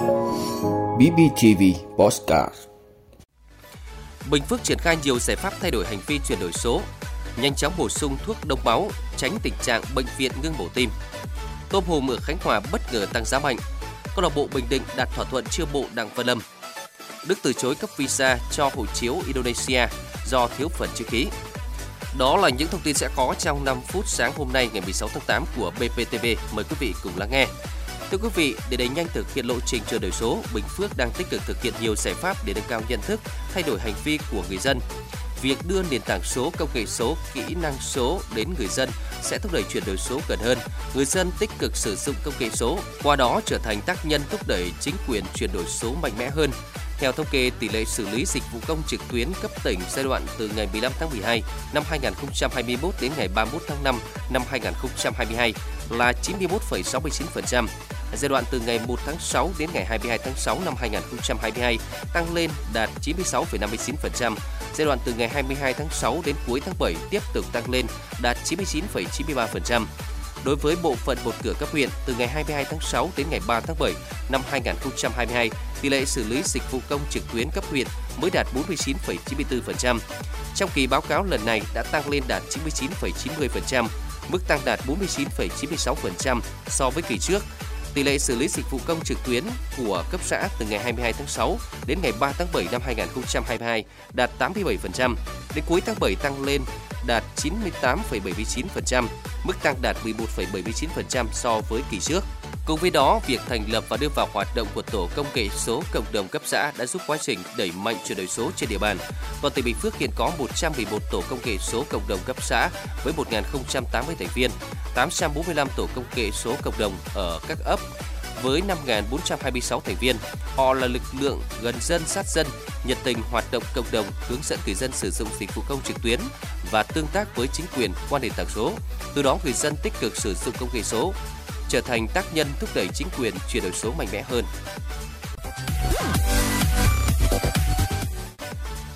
BBTV Postcard Bình Phước triển khai nhiều giải pháp thay đổi hành vi chuyển đổi số, nhanh chóng bổ sung thuốc đông máu, tránh tình trạng bệnh viện ngưng bổ tim. Tôm hùm ở Khánh Hòa bất ngờ tăng giá mạnh. Câu lạc bộ Bình Định đạt thỏa thuận chưa bộ Đặng Văn Lâm. Đức từ chối cấp visa cho hộ chiếu Indonesia do thiếu phần chữ ký. Đó là những thông tin sẽ có trong 5 phút sáng hôm nay ngày 16 tháng 8 của BPTV. Mời quý vị cùng lắng nghe. Thưa quý vị, để đẩy nhanh thực hiện lộ trình chuyển đổi số, Bình Phước đang tích cực thực hiện nhiều giải pháp để nâng cao nhận thức, thay đổi hành vi của người dân. Việc đưa nền tảng số, công nghệ số, kỹ năng số đến người dân sẽ thúc đẩy chuyển đổi số gần hơn. Người dân tích cực sử dụng công nghệ số, qua đó trở thành tác nhân thúc đẩy chính quyền chuyển đổi số mạnh mẽ hơn. Theo thống kê, tỷ lệ xử lý dịch vụ công trực tuyến cấp tỉnh giai đoạn từ ngày 15 tháng 12 năm 2021 đến ngày 31 tháng 5 năm 2022 là 91,69%. Giai đoạn từ ngày 1 tháng 6 đến ngày 22 tháng 6 năm 2022 tăng lên đạt 96,59%. Giai đoạn từ ngày 22 tháng 6 đến cuối tháng 7 tiếp tục tăng lên đạt 99,93%. Đối với bộ phận một cửa cấp huyện, từ ngày 22 tháng 6 đến ngày 3 tháng 7 năm 2022, tỷ lệ xử lý dịch vụ công trực tuyến cấp huyện mới đạt 49,94%. Trong kỳ báo cáo lần này đã tăng lên đạt 99,90%, mức tăng đạt 49,96% so với kỳ trước. Tỷ lệ xử lý dịch vụ công trực tuyến của cấp xã từ ngày 22 tháng 6 đến ngày 3 tháng 7 năm 2022 đạt 87%, đến cuối tháng 7 tăng lên đạt 98,79%, mức tăng đạt 11,79% so với kỳ trước. Cùng với đó, việc thành lập và đưa vào hoạt động của tổ công nghệ số cộng đồng cấp xã đã giúp quá trình đẩy mạnh chuyển đổi số trên địa bàn. Toàn tỉnh Bình Phước hiện có 111 tổ công nghệ số cộng đồng cấp xã với 1.080 thành viên, 845 tổ công nghệ số cộng đồng ở các ấp với 5.426 thành viên. Họ là lực lượng gần dân sát dân, nhiệt tình hoạt động cộng đồng, hướng dẫn người dân sử dụng dịch vụ công trực tuyến và tương tác với chính quyền qua nền tảng số. Từ đó người dân tích cực sử dụng công nghệ số, trở thành tác nhân thúc đẩy chính quyền chuyển đổi số mạnh mẽ hơn.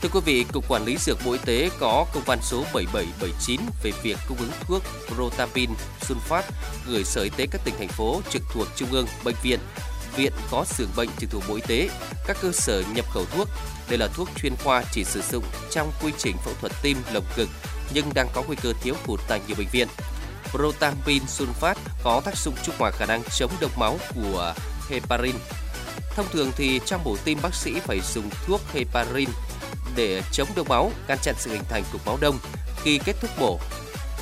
Thưa quý vị, Cục Quản lý Dược Bộ Y tế có công văn số 7779 về việc cung ứng thuốc Protapin Sunfat gửi Sở Y tế các tỉnh thành phố trực thuộc Trung ương, bệnh viện, viện có xưởng bệnh trực thuộc Bộ Y tế, các cơ sở nhập khẩu thuốc. Đây là thuốc chuyên khoa chỉ sử dụng trong quy trình phẫu thuật tim lồng ngực nhưng đang có nguy cơ thiếu hụt tại nhiều bệnh viện. Protampin sulfat có tác dụng trung hòa khả năng chống đông máu của heparin. Thông thường thì trong mổ tim bác sĩ phải dùng thuốc heparin để chống đông máu, ngăn chặn sự hình thành cục máu đông. Khi kết thúc mổ,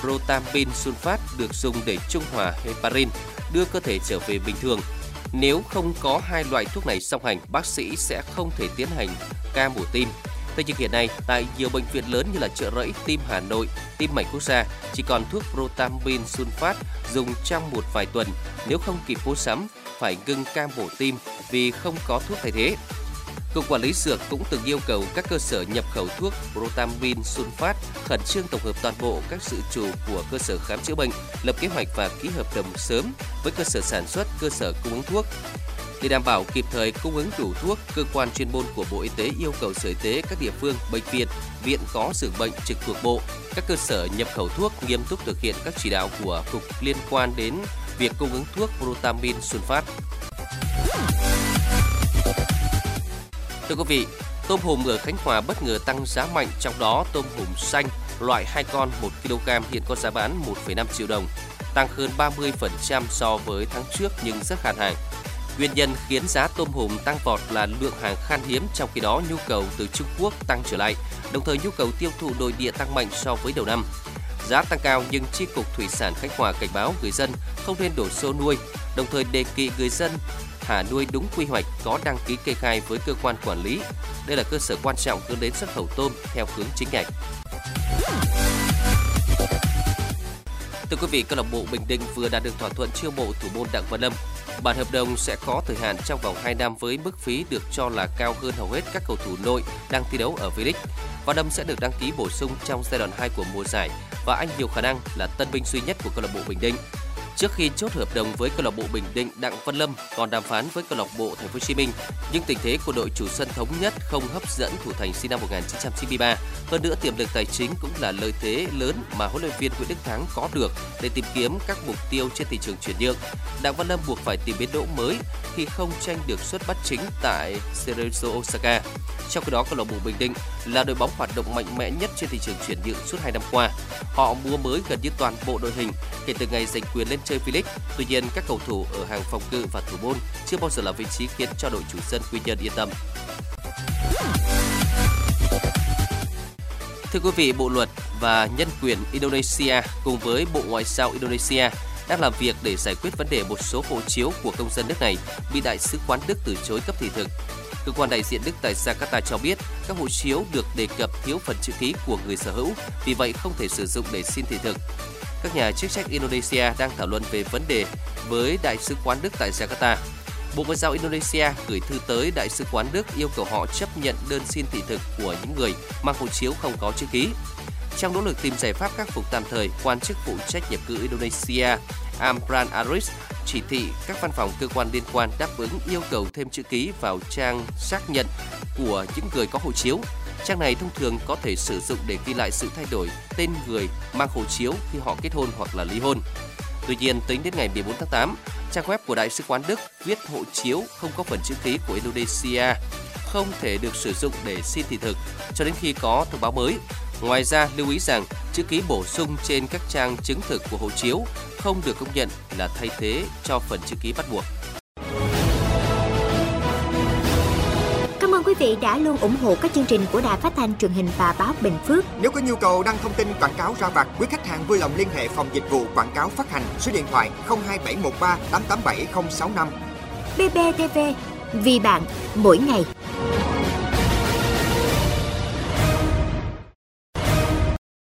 protampin sulfat được dùng để trung hòa heparin, đưa cơ thể trở về bình thường. Nếu không có hai loại thuốc này song hành, bác sĩ sẽ không thể tiến hành ca mổ tim. Thế nhưng hiện nay, tại nhiều bệnh viện lớn như là chợ rẫy, tim Hà Nội, tim mạch quốc gia, chỉ còn thuốc Protamin Sunfat dùng trong một vài tuần. Nếu không kịp mua sắm, phải ngưng ca mổ tim vì không có thuốc thay thế. Cục Quản lý Dược cũng từng yêu cầu các cơ sở nhập khẩu thuốc Protamin sunfat khẩn trương tổng hợp toàn bộ các sự chủ của cơ sở khám chữa bệnh, lập kế hoạch và ký hợp đồng sớm với cơ sở sản xuất, cơ sở cung ứng thuốc. Để đảm bảo kịp thời cung ứng đủ thuốc, cơ quan chuyên môn của Bộ Y tế yêu cầu Sở Y tế các địa phương, bệnh viện, viện có giường bệnh trực thuộc Bộ, các cơ sở nhập khẩu thuốc nghiêm túc thực hiện các chỉ đạo của cục liên quan đến việc cung ứng thuốc Protamin sunfat. Thưa quý vị, tôm hùm ở Khánh Hòa bất ngờ tăng giá mạnh, trong đó tôm hùm xanh loại 2 con 1 kg hiện có giá bán 1,5 triệu đồng, tăng hơn 30% so với tháng trước nhưng rất khan hàng. Nguyên nhân khiến giá tôm hùm tăng vọt là lượng hàng khan hiếm trong khi đó nhu cầu từ Trung Quốc tăng trở lại, đồng thời nhu cầu tiêu thụ nội địa tăng mạnh so với đầu năm. Giá tăng cao nhưng Chi cục Thủy sản Khánh Hòa cảnh báo người dân không nên đổ xô nuôi, đồng thời đề nghị người dân thả nuôi đúng quy hoạch có đăng ký kê khai với cơ quan quản lý. Đây là cơ sở quan trọng hướng đến xuất khẩu tôm theo hướng chính ngạch. Thưa quý vị, câu lạc bộ Bình Định vừa đạt được thỏa thuận chiêu mộ thủ môn Đặng Văn Lâm. Bản hợp đồng sẽ có thời hạn trong vòng 2 năm với mức phí được cho là cao hơn hầu hết các cầu thủ nội đang thi đấu ở V-League. Văn Lâm sẽ được đăng ký bổ sung trong giai đoạn 2 của mùa giải và anh nhiều khả năng là tân binh duy nhất của câu lạc bộ Bình Định. Trước khi chốt hợp đồng với câu lạc bộ Bình Định, Đặng Văn Lâm còn đàm phán với câu lạc bộ Thành phố Hồ Chí Minh, nhưng tình thế của đội chủ sân thống nhất không hấp dẫn thủ thành sinh năm 1993. Hơn nữa tiềm lực tài chính cũng là lợi thế lớn mà huấn luyện viên Nguyễn Đức Thắng có được để tìm kiếm các mục tiêu trên thị trường chuyển nhượng. Đặng Văn Lâm buộc phải tìm biến đỗ mới khi không tranh được suất bắt chính tại Cerezo Osaka. Trong khi đó, câu lạc bộ Bình Định là đội bóng hoạt động mạnh mẽ nhất trên thị trường chuyển nhượng suốt 2 năm qua. Họ mua mới gần như toàn bộ đội hình kể từ ngày giành quyền lên chơi V-League. Tuy nhiên, các cầu thủ ở hàng phòng ngự và thủ môn chưa bao giờ là vị trí khiến cho đội chủ sân Quy Nhơn yên tâm. Thưa quý vị, Bộ Luật và Nhân quyền Indonesia cùng với Bộ Ngoại giao Indonesia đang làm việc để giải quyết vấn đề một số hộ chiếu của công dân nước này bị Đại sứ quán Đức từ chối cấp thị thực. Cơ quan đại diện Đức tại Jakarta cho biết các hộ chiếu được đề cập thiếu phần chữ ký của người sở hữu, vì vậy không thể sử dụng để xin thị thực. Các nhà chức trách Indonesia đang thảo luận về vấn đề với Đại sứ quán Đức tại Jakarta. Bộ Ngoại giao Indonesia gửi thư tới Đại sứ quán Đức yêu cầu họ chấp nhận đơn xin thị thực của những người mang hộ chiếu không có chữ ký. Trong nỗ lực tìm giải pháp khắc phục tạm thời, quan chức phụ trách nhập cư Indonesia Amran Aris chỉ thị các văn phòng cơ quan liên quan đáp ứng yêu cầu thêm chữ ký vào trang xác nhận của những người có hộ chiếu. Trang này thông thường có thể sử dụng để ghi lại sự thay đổi tên người mang hộ chiếu khi họ kết hôn hoặc là ly hôn. Tuy nhiên, tính đến ngày 14 tháng 8, trang web của Đại sứ quán Đức viết hộ chiếu không có phần chữ ký của Indonesia không thể được sử dụng để xin thị thực cho đến khi có thông báo mới. Ngoài ra, lưu ý rằng chữ ký bổ sung trên các trang chứng thực của hộ chiếu không được công nhận là thay thế cho phần chữ ký bắt buộc. Cảm ơn quý vị đã luôn ủng hộ các chương trình của Đài Phát thanh truyền hình và báo Bình Phước. Nếu có nhu cầu đăng thông tin quảng cáo ra vặt, quý khách hàng vui lòng liên hệ phòng dịch vụ quảng cáo phát hành số điện thoại 02713 887065. BBTV, vì bạn, mỗi ngày.